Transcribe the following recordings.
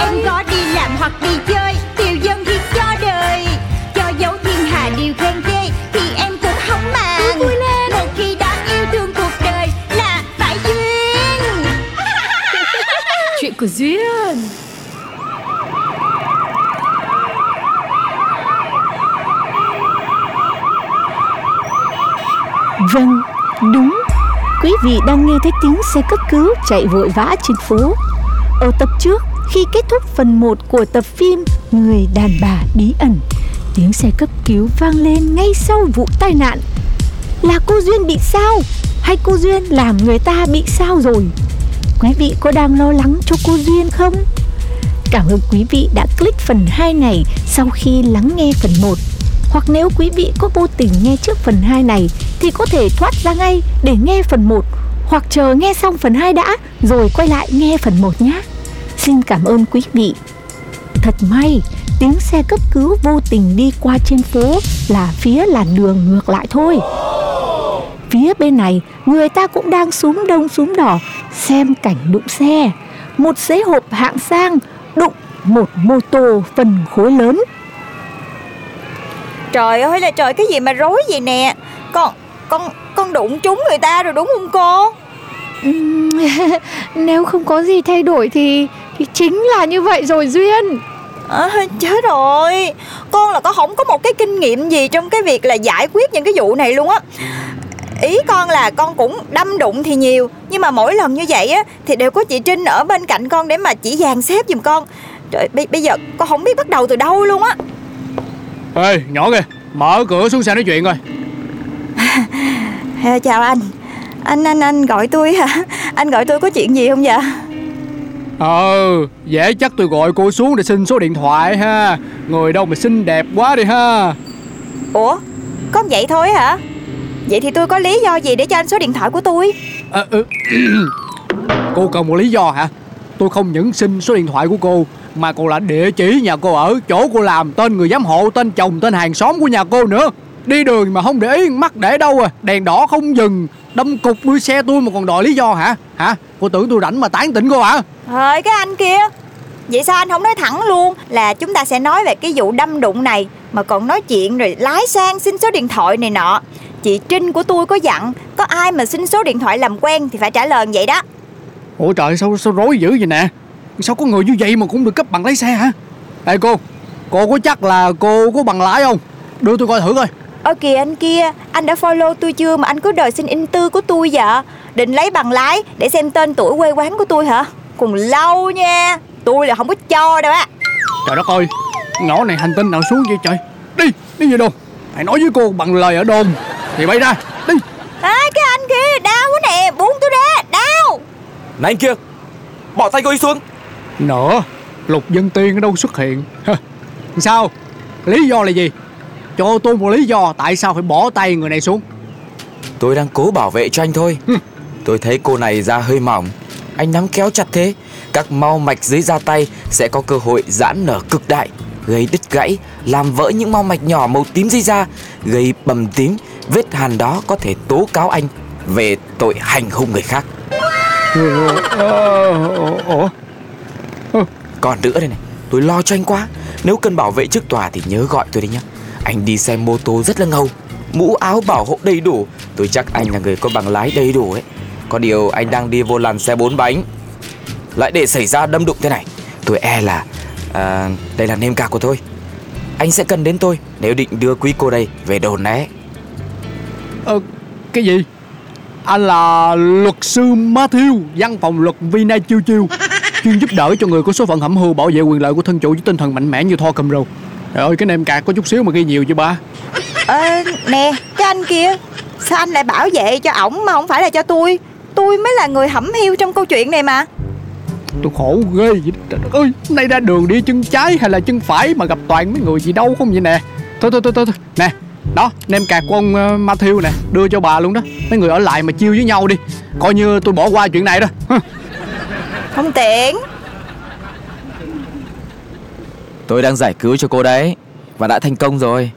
Em có đi làm hoặc đi chơi Tiêu dân thì cho đời Cho dấu thiên hà điều khen ghê Thì em cũng không màng vui lên. Một khi đã yêu thương cuộc đời Là phải duyên Chuyện của Duyên Vâng, đúng. Quý vị đang nghe thấy tiếng xe cấp cứu chạy vội vã trên phố. Ở tập trước, khi kết thúc phần 1 của tập phim Người đàn bà bí ẩn, tiếng xe cấp cứu vang lên ngay sau vụ tai nạn. Là cô Duyên bị sao? Hay cô Duyên làm người ta bị sao rồi? Quý vị có đang lo lắng cho cô Duyên không? Cảm ơn quý vị đã click phần 2 này sau khi lắng nghe phần 1 hoặc nếu quý vị có vô tình nghe trước phần 2 này thì có thể thoát ra ngay để nghe phần 1 hoặc chờ nghe xong phần 2 đã rồi quay lại nghe phần 1 nhé. Xin cảm ơn quý vị. Thật may, tiếng xe cấp cứu vô tình đi qua trên phố là phía làn đường ngược lại thôi. Phía bên này, người ta cũng đang súm đông súm đỏ xem cảnh đụng xe. Một xế hộp hạng sang đụng một mô tô phân khối lớn Trời ơi là trời cái gì mà rối vậy nè Con con con đụng trúng người ta rồi đúng không cô Nếu không có gì thay đổi thì thì chính là như vậy rồi Duyên. à, Chết rồi. Con là có không có một cái kinh nghiệm gì trong cái việc là giải quyết những cái vụ này luôn á. Ý con là con cũng đâm đụng thì nhiều Nhưng mà mỗi lần như vậy á Thì đều có chị Trinh ở bên cạnh con để mà chỉ dàn xếp giùm con. Trời bây, bây giờ con không biết bắt đầu từ đâu luôn á. Ê nhỏ kìa Mở cửa xuống xe nói chuyện coi. À, Chào anh. Anh anh anh gọi tôi hả? Anh gọi tôi có chuyện gì không vậy Ờ Dễ chắc tôi gọi cô xuống để xin số điện thoại ha. Người đâu mà xinh đẹp quá đi ha. Ủa có vậy thôi hả? Vậy thì tôi có lý do gì để cho anh số điện thoại của tôi? À, ừ. Cô cần một lý do hả? Tôi không những xin số điện thoại của cô Mà còn là địa chỉ nhà cô ở Chỗ cô làm Tên người giám hộ Tên chồng Tên hàng xóm của nhà cô nữa. Đi đường mà không để ý mắt để đâu à? Đèn đỏ không dừng Đâm cục đuôi xe tôi mà còn đòi lý do hả? Hả Cô tưởng tôi rảnh mà tán tỉnh cô hả? Thôi cái anh kia. Vậy sao anh không nói thẳng luôn Là chúng ta sẽ nói về cái vụ đâm đụng này Mà còn nói chuyện rồi lái sang xin số điện thoại này nọ. Chị Trinh của tôi có dặn Có ai mà xin số điện thoại làm quen Thì phải trả lời vậy đó. Ủa trời sao sao rối dữ vậy nè? Sao có người như vậy mà cũng được cấp bằng lái xe hả? Ê cô Cô có chắc là cô có bằng lái không? Đưa tôi coi thử coi Ơ kìa anh kia Anh đã follow tôi chưa mà anh cứ đòi xin in tư của tôi vậy? Định lấy bằng lái Để xem tên tuổi quê quán của tôi hả? Cùng lâu nha Tôi là không có cho đâu á. Trời đất ơi Nhỏ này hành tinh nào xuống vậy trời? Đi Đi về đồn. Hãy nói với cô bằng lời ở đồn. Thì bay ra Đi. À, Cái anh kia đau quá nè Buông tôi ra Đau. Này anh kia Bỏ tay cô ấy xuống. Nữa Lục dân tiên ở đâu xuất hiện. Sao? Lý do là gì Cho tôi một lý do Tại sao phải bỏ tay người này xuống? Tôi đang cố bảo vệ cho anh thôi. Hừ. Tôi thấy cô này da hơi mỏng. Anh nắm kéo chặt thế. Các mau mạch dưới da tay sẽ có cơ hội giãn nở cực đại Gây đứt gãy Làm vỡ những mau mạch nhỏ màu tím dưới da Gây bầm tím. Vết hàn đó có thể tố cáo anh Về tội hành hung người khác. Còn nữa đây này Tôi lo cho anh quá. Nếu cần bảo vệ trước tòa thì nhớ gọi tôi đi nhé anh đi xe mô tô rất là ngầu Mũ áo bảo hộ đầy đủ. Tôi chắc anh là người có bằng lái đầy đủ ấy. Có điều anh đang đi vô làn xe bốn bánh. Lại để xảy ra đâm đụng thế này Tôi e là à, Đây là nêm cạc của tôi. Anh sẽ cần đến tôi Nếu định đưa quý cô đây về đồn né Ờ, cái gì? Anh là luật sư Matthew, văn phòng luật Vinay Chiêu Chiêu. Chuyên giúp đỡ cho người có số phận hẩm hưu bảo vệ quyền lợi của thân chủ với tinh thần mạnh mẽ như Thor cầm râu. Trời ơi, cái nêm cạc có chút xíu mà ghi nhiều chứ ba? Ờ nè Cái anh kia Sao anh lại bảo vệ cho ổng mà không phải là cho tôi? Tôi mới là người hẩm hiu trong câu chuyện này mà. Tôi khổ ghê vậy Trời ơi Nay ra đường đi chân trái hay là chân phải Mà gặp toàn mấy người gì đâu không vậy nè? Thôi thôi thôi thôi, thôi. Nè đó nem cạc của ông uh, Matthew nè Đưa cho bà luôn đó. Mấy người ở lại mà chiêu với nhau đi. Coi như tôi bỏ qua chuyện này đó. Không tiện Tôi đang giải cứu cho cô đấy. Và đã thành công rồi.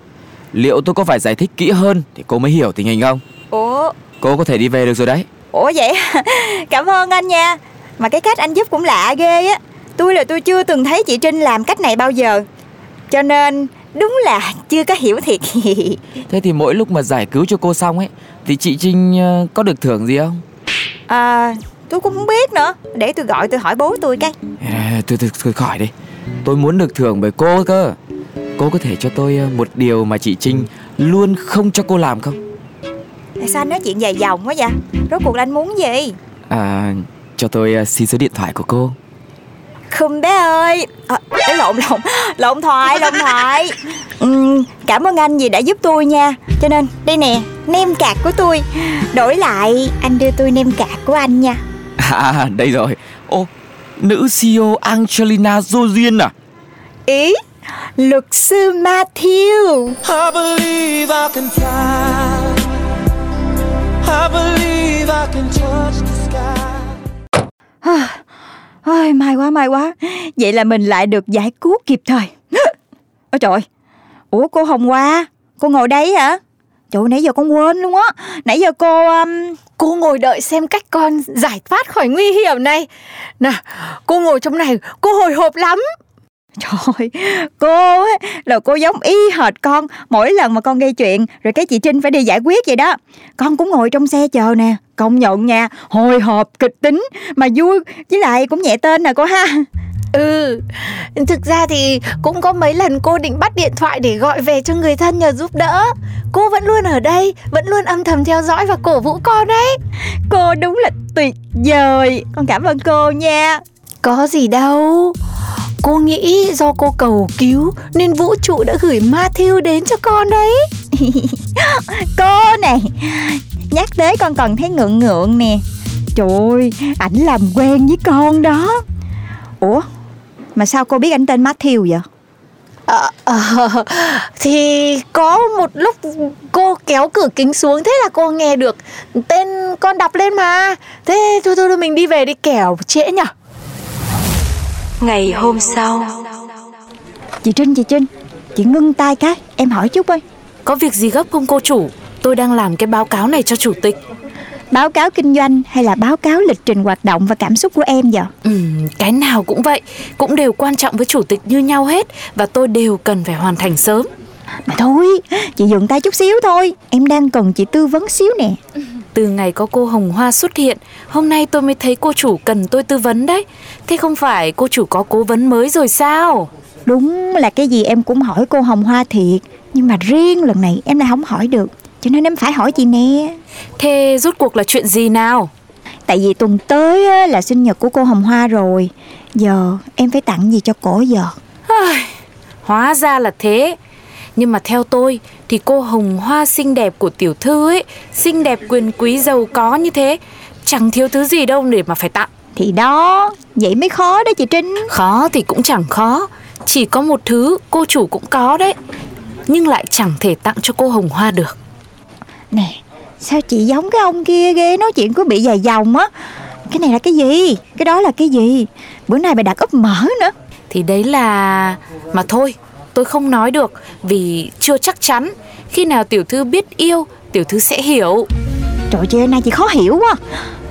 Liệu tôi có phải giải thích kỹ hơn Thì cô mới hiểu tình hình không? Ủa? Cô có thể đi về được rồi đấy. Ủa vậy? Cảm ơn anh nha. Mà cái cách anh giúp cũng lạ ghê á. Tôi là tôi chưa từng thấy chị Trinh làm cách này bao giờ. Cho nên đúng là chưa có hiểu thiệt. Thế thì mỗi lúc mà giải cứu cho cô xong ấy Thì chị Trinh ờ, có được thưởng gì không? À tôi cũng không biết nữa. Để tôi gọi tôi hỏi bố tôi cái. À, Tôi, tôi, tôi khỏi đi Tôi muốn được thưởng bởi cô cơ. Cô có thể cho tôi ờ, một điều mà chị Trinh Luôn không cho cô làm không? Tại sao anh nói chuyện dài dòng quá vậy? Rốt cuộc là anh muốn gì? À cho tôi ờ, xin số điện thoại của cô. Không bé ơi! À, Lộn lộn Lộn thoại lộn thoại. Uhm, Cảm ơn anh vì đã giúp tôi nha. Cho nên đây nè Nem cạc của tôi. Đổi lại anh đưa tôi nem cạc của anh nha. À đây rồi. Ô nữ CEO Angelina Jolie à? Ý Luật sư Matthew I believe I can fly. I believe I can touch the sky. Ôi, may quá may quá. Vậy là mình lại được giải cứu kịp thời. Ôi trời Ủa cô Hồng Hoa Cô ngồi đấy hả Trời nãy giờ con quên luôn á. Nãy giờ cô um... Cô ngồi đợi xem cách con giải thoát khỏi nguy hiểm này. Nào cô ngồi trong này Cô hồi hộp lắm. Trời Cô ấy, là cô giống y hệt con Mỗi lần mà con gây chuyện Rồi cái chị Trinh phải đi giải quyết vậy đó. Con cũng ngồi trong xe chờ nè Công nhận nha Hồi hộp kịch tính Mà vui Với lại cũng nhẹ tên nè cô ha Ừ. Thực ra thì cũng có mấy lần cô định bắt điện thoại để gọi về cho người thân nhờ giúp đỡ. Cô vẫn luôn ở đây Vẫn luôn âm thầm theo dõi và cổ vũ con đấy Cô đúng là tuyệt vời. Con cảm ơn cô nha. Có gì đâu. Cô nghĩ do cô cầu cứu Nên vũ trụ đã gửi Matthew đến cho con đấy. Cô này Nhắc tới con còn thấy ngượng ngượng nè. Trời ơi Ảnh làm quen với con đó. Ủa Mà sao cô biết ảnh tên Matthew vậy? Ờ, ờ, thì có một lúc cô kéo cửa kính xuống thế là cô nghe được tên con đọc lên mà. Thế thôi thôi, thôi mình đi về đi kẻo trễ nhở Ngày hôm sau. Chị Trinh chị Trinh Chị ngưng tay cái Em hỏi chút ơi. Có việc gì gấp không cô chủ? Tôi đang làm cái báo cáo này cho chủ tịch Báo cáo kinh doanh hay là báo cáo lịch trình hoạt động và cảm xúc của em vậy? Ừm, cái nào cũng vậy cũng đều quan trọng với chủ tịch như nhau hết và tôi đều cần phải hoàn thành sớm Mà thôi, chị dừng tay chút xíu thôi Em đang cần chị tư vấn xíu nè Từ ngày có cô Hồng Hoa xuất hiện, hôm nay tôi mới thấy cô chủ cần tôi tư vấn đấy. Thế không phải cô chủ có cố vấn mới rồi sao? Đúng là cái gì em cũng hỏi cô Hồng Hoa thiệt Nhưng mà riêng lần này em lại không hỏi được Cho nên em phải hỏi chị nè Thế rút cuộc là chuyện gì nào? Tại vì tuần tới là sinh nhật của cô Hồng Hoa rồi Giờ em phải tặng gì cho cổ giờ Hóa ra là thế. Nhưng mà theo tôi thì cô Hồng Hoa xinh đẹp của tiểu thư ấy, xinh đẹp quyền quý giàu có như thế, chẳng thiếu thứ gì đâu để mà phải tặng. Thì đó, vậy mới khó đó chị Trinh Khó thì cũng chẳng khó, chỉ có một thứ cô chủ cũng có đấy. Nhưng lại chẳng thể tặng cho cô Hồng Hoa được. Nè, sao chị giống cái ông kia ghê nói chuyện cứ bị dài dòng á Cái này là cái gì? Cái đó là cái gì? Bữa nay bà đặt úp mỡ nữa Thì đấy là... Mà thôi, tôi không nói được vì chưa chắc chắn. Khi nào tiểu thư biết yêu, tiểu thư sẽ hiểu. Trời ơi, nay chị khó hiểu quá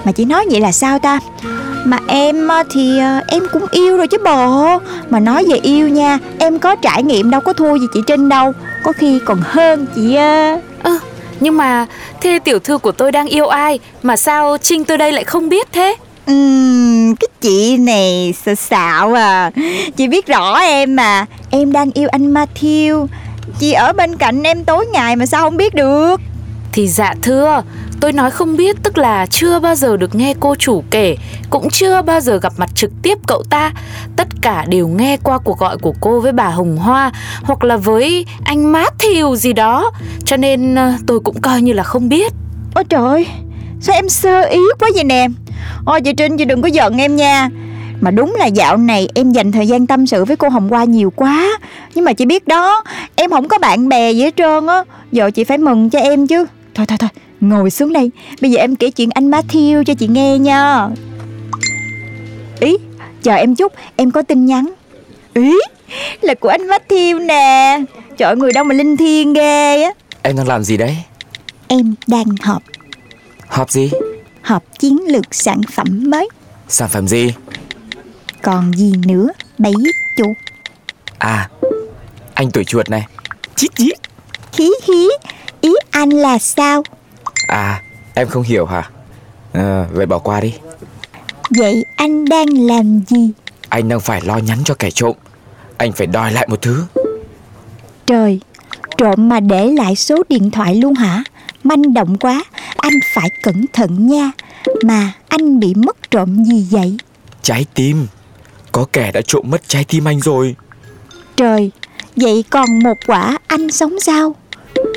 Mà chị nói vậy là sao ta Mà em á, thì à, em cũng yêu rồi chứ bộ Mà nói về yêu nha Em có trải nghiệm đâu có thua gì chị Trinh đâu Có khi còn hơn chị à. Ơ, nhưng mà thế tiểu thư của tôi đang yêu ai? Mà sao Trinh tôi đây lại không biết thế? Ừm, cái chị này sợ xạo à. Chị biết rõ em mà. Em đang yêu anh Matthew. Chị ở bên cạnh em tối ngày mà sao không biết được? Thì dạ thưa, tôi nói không biết tức là chưa bao giờ được nghe cô chủ kể, cũng chưa bao giờ gặp mặt trực tiếp cậu ta. Tất cả đều nghe qua cuộc gọi của cô với bà Hồng Hoa hoặc là với anh Matthew gì đó. Cho nên ờ, tôi cũng coi như là không biết. Ôi trời Sao em sơ ý quá vậy nè Ôi chị Trinh chị đừng có giận em nha Mà đúng là dạo này em dành thời gian tâm sự với cô Hồng Hoa nhiều quá Nhưng mà chị biết đó Em không có bạn bè gì hết trơn á Giờ chị phải mừng cho em chứ Thôi thôi thôi Ngồi xuống đây. Bây giờ em kể chuyện anh Matthew cho chị nghe nha. Ý Chờ em chút Em có tin nhắn. Ý Là của anh Matthew nè. Trời người đâu mà linh thiêng ghê á. Em đang làm gì đấy? Em đang họp. Họp gì? Họp chiến lược sản phẩm mới. Sản phẩm gì? Còn gì nữa? Bấy chuột À Anh tuổi chuột này. Chít chít Hí hí. Ý anh là sao À em không hiểu hả? À, Vậy bỏ qua đi. Vậy anh đang làm gì? Anh đang phải lo nhắn cho kẻ trộm. Anh phải đòi lại một thứ. Trời Trộm mà để lại số điện thoại luôn hả? Manh động quá Anh phải cẩn thận nha. Mà anh bị mất trộm gì vậy? Trái tim. Có kẻ đã trộm mất trái tim anh rồi. Trời Vậy còn một quả anh sống sao?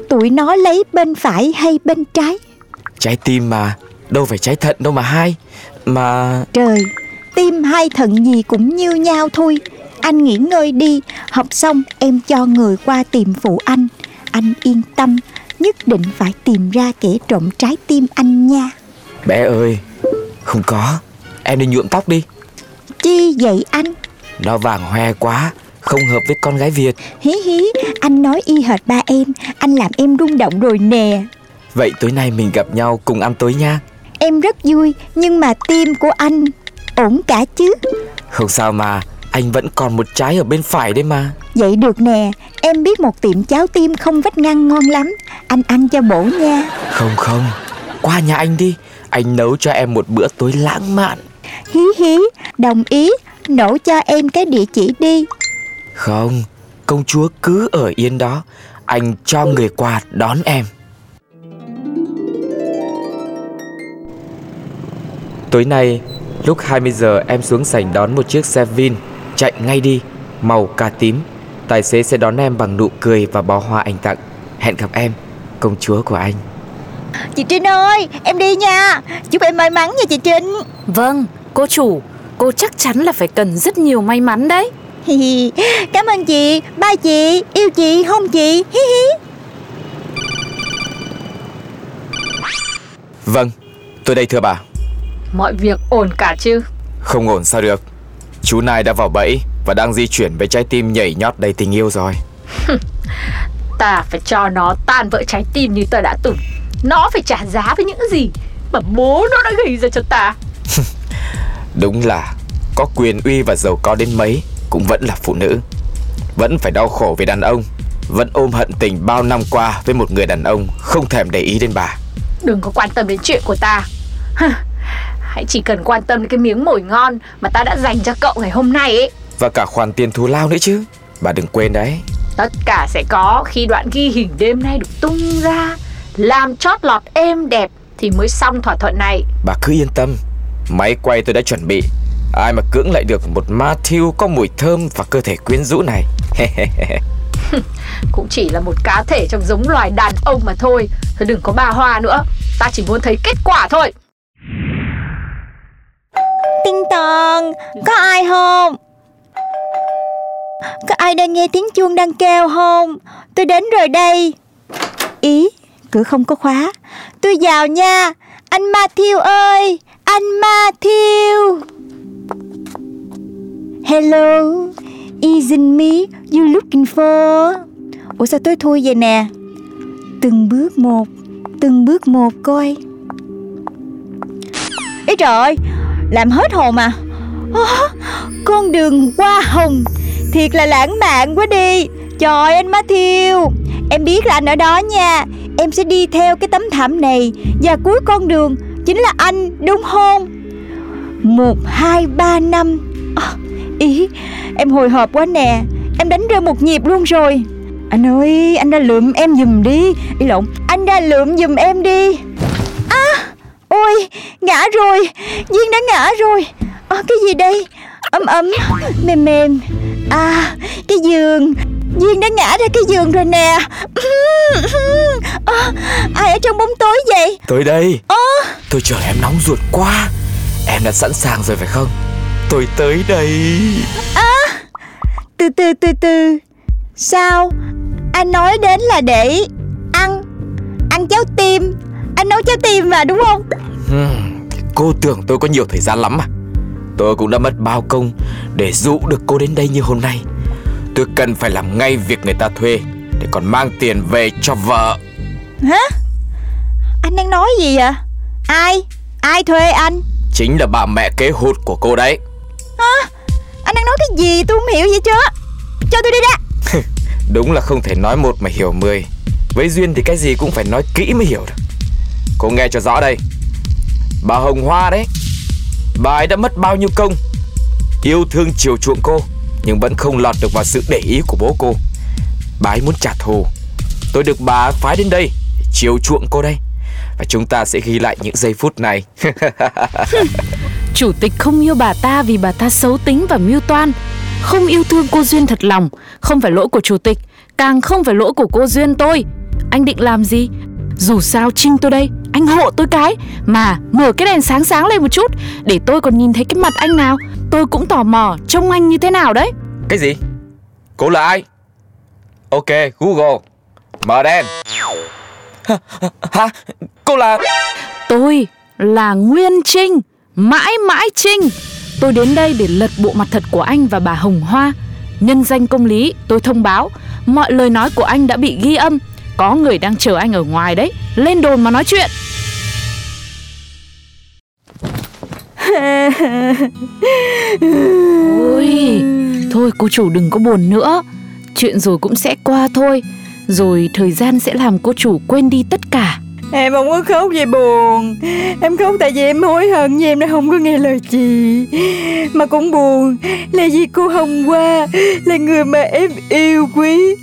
Tụi nó lấy bên phải hay bên trái Trái tim mà Đâu phải trái thận đâu mà hai Mà Trời Tim hay thận gì cũng như nhau thôi. Anh nghỉ ngơi đi Học xong em cho người qua tìm phụ anh. Anh yên tâm Nhất định phải tìm ra kẻ trộm trái tim anh nha. Bé ơi Không có Em đi nhuộm tóc đi. Chi vậy anh? Nó vàng hoe quá Không hợp với con gái Việt. Hí hí Anh nói y hệt ba em Anh làm em rung động rồi nè Vậy tối nay mình gặp nhau cùng ăn tối nha. Em rất vui Nhưng mà tim của anh Ổn cả chứ? Không sao mà Anh vẫn còn một trái ở bên phải đấy mà. Vậy được nè Em biết một tiệm cháo tim không vách ngăn ngon lắm. Anh ăn cho bổ nha. Không không Qua nhà anh đi. Anh nấu cho em một bữa tối lãng mạn. Hí hí Đồng ý Nổ cho em cái địa chỉ đi. Không Công chúa cứ ở yên đó. Anh cho người qua đón em Tối nay Lúc 20 giờ em xuống sảnh đón một chiếc xe Vin Chạy ngay đi Màu cà tím. Tài xế sẽ đón em bằng nụ cười và bó hoa anh tặng. Hẹn gặp em Công chúa của anh. Chị Trinh ơi Em đi nha. Chúc em may mắn nha chị Trinh. Vâng, cô chủ Cô chắc chắn là phải cần rất nhiều may mắn đấy. Cảm ơn chị. Ba chị Yêu chị không chị. Hi hi. Vâng Tôi đây thưa bà Mọi việc ổn cả chứ? Không ổn sao được. Chú Nai đã vào bẫy Và đang di chuyển với trái tim nhảy nhót đầy tình yêu rồi. Ta phải cho nó tan vỡ trái tim như ta đã từng. Nó phải trả giá với những gì Mà bố nó đã gây ra cho ta. Đúng là Có quyền uy và giàu có đến mấy Cũng vẫn là phụ nữ. Vẫn phải đau khổ về đàn ông. Vẫn ôm hận tình bao năm qua Với một người đàn ông Không thèm để ý đến bà. Đừng có quan tâm đến chuyện của ta Hãy chỉ cần quan tâm đến cái miếng mồi ngon Mà ta đã dành cho cậu ngày hôm nay ấy. Và cả khoản tiền thù lao nữa chứ. Bà đừng quên đấy. Tất cả sẽ có khi đoạn ghi hình đêm nay được tung ra. Làm chót lọt êm đẹp Thì mới xong thỏa thuận này. Bà cứ yên tâm. Máy quay tôi đã chuẩn bị. Ai mà cưỡng lại được một Matthew có mùi thơm và cơ thể quyến rũ này. Cũng chỉ là một cá thể trong giống loài đàn ông mà thôi. Thôi đừng có bà hoa nữa. Ta chỉ muốn thấy kết quả thôi Tinh tần Có ai không? Có ai đang nghe tiếng chuông đang kêu không? Tôi đến rồi đây. Ý, Cửa không có khóa. Tôi vào nha. Anh Matthew ơi, Anh Matthew. Hello Isn't me you looking for? Ủa sao tôi thui vậy nè? Từng bước một, Từng bước một coi. Ý trời ơi làm hết hồn à oh, Con đường hoa hồng. Thiệt là lãng mạn quá đi. Trời anh Matthew. Em biết là anh ở đó nha. Em sẽ đi theo cái tấm thảm này. Và cuối con đường Chính là anh đúng không? Một, hai, ba năm. Oh, Ý Em hồi hộp quá nè. Em đánh rơi một nhịp luôn rồi. Anh ơi anh ra lượm em giùm đi. Ý lộn Anh ra lượm giùm em đi. Ôi ngã rồi Duyên đã ngã rồi. À, Cái gì đây? Ấm ấm Mềm mềm. À cái giường. Duyên đã ngã ra cái giường rồi nè. À, Ai ở trong bóng tối vậy? Tới đây. À, Tôi chờ em nóng ruột quá. Em đã sẵn sàng rồi phải không? Tôi tới đây. Từ từ từ từ. Sao? Anh nói đến là để ăn. Ăn cháo tim Anh nấu cháo tim mà đúng không Hmm, Cô tưởng tôi có nhiều thời gian lắm à? Tôi cũng đã mất bao công Để dụ được cô đến đây như hôm nay. Tôi cần phải làm ngay việc người ta thuê Để còn mang tiền về cho vợ. Hả? Anh đang nói gì vậy? Ai? Ai thuê anh? Chính là bà mẹ kế hụt của cô đấy. Anh đang nói cái gì? Tôi không hiểu gì chứ Cho tôi đi ra Đúng là không thể nói một mà hiểu mười. Với Duyên thì cái gì cũng phải nói kỹ mới hiểu được. Cô nghe cho rõ đây Bà Hồng Hoa đấy. Bà ấy đã mất bao nhiêu công? Yêu thương chiều chuộng cô, Nhưng vẫn không lọt được vào sự để ý của bố cô. Bà ấy muốn trả thù. Tôi được bà phái đến đây Chiều chuộng cô đây. Và chúng ta sẽ ghi lại những giây phút này. Chủ tịch không yêu bà ta vì bà ta xấu tính và mưu toan. Không yêu thương cô Duyên thật lòng. Không phải lỗi của chủ tịch, Càng không phải lỗi của cô Duyên tôi. Anh định làm gì? Dù sao Trinh tôi đây. Anh hộ tôi cái Mà mở cái đèn sáng sáng lên một chút Để tôi còn nhìn thấy cái mặt anh nào Tôi cũng tò mò trông anh như thế nào đấy Cái gì? Cô là ai? Ok, Google Mở đèn Hả? Hả? Cô là... Tôi là Nguyên Trinh Mãi mãi Trinh Tôi đến đây để lật bộ mặt thật của anh và bà Hồng Hoa Nhân danh công lý tôi thông báo Mọi lời nói của anh đã bị ghi âm có người đang chờ anh ở ngoài đấy. Lên đồn mà nói chuyện. Ôi, Thôi cô chủ đừng có buồn nữa. Chuyện rồi cũng sẽ qua thôi. Rồi thời gian sẽ làm cô chủ quên đi tất cả. Em không có khóc vì buồn. Em khóc tại vì em hối hận vì em đã không có nghe lời chị. Mà cũng buồn là vì cô Hồng Hoa Là người mà em yêu quý.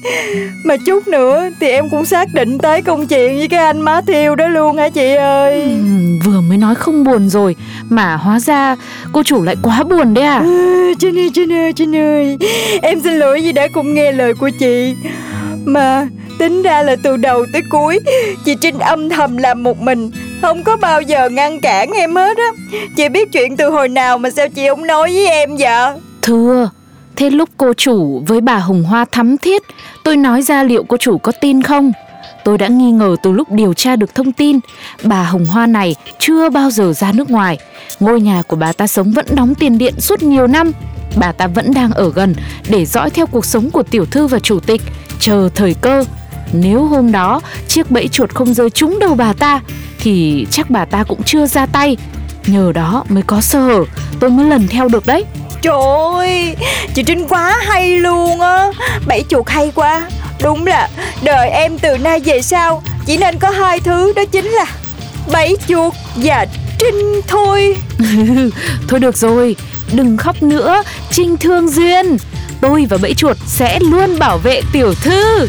Mà chút nữa thì em cũng xác định tới công chuyện với cái anh má thiêu đó luôn hả chị ơi? Ừm, Vừa mới nói không buồn rồi Mà hóa ra cô chủ lại quá buồn đấy à? À, Trinh ơi, Trinh ơi, Trinh ơi Em xin lỗi vì đã không nghe lời của chị. Mà tính ra là từ đầu tới cuối, Chị Trinh âm thầm làm một mình. Không có bao giờ ngăn cản em hết á. Chị biết chuyện từ hồi nào mà sao chị không nói với em vậy? Thưa, Thế lúc cô chủ với bà Hồng Hoa thắm thiết, Tôi nói ra liệu cô chủ có tin không? Tôi đã nghi ngờ từ lúc điều tra được thông tin, Bà Hồng Hoa này chưa bao giờ ra nước ngoài. Ngôi nhà của bà ta sống vẫn đóng tiền điện suốt nhiều năm. Bà ta vẫn đang ở gần để dõi theo cuộc sống của tiểu thư và chủ tịch. Chờ thời cơ nếu hôm đó chiếc bẫy chuột không rơi trúng đầu bà ta Thì chắc bà ta cũng chưa ra tay. Nhờ đó mới có sơ hở Tôi mới lần theo được đấy. Trời ơi Chị Trinh quá hay luôn á. Bảy chuột hay quá. Đúng là đời em từ nay về sau Chỉ nên có hai thứ đó chính là Bảy chuột và Trinh thôi. Thôi được rồi, đừng khóc nữa, Trinh thương duyên. Tôi và bẫy chuột sẽ luôn bảo vệ tiểu thư.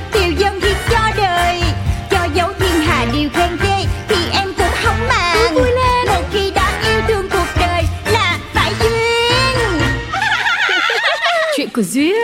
くずや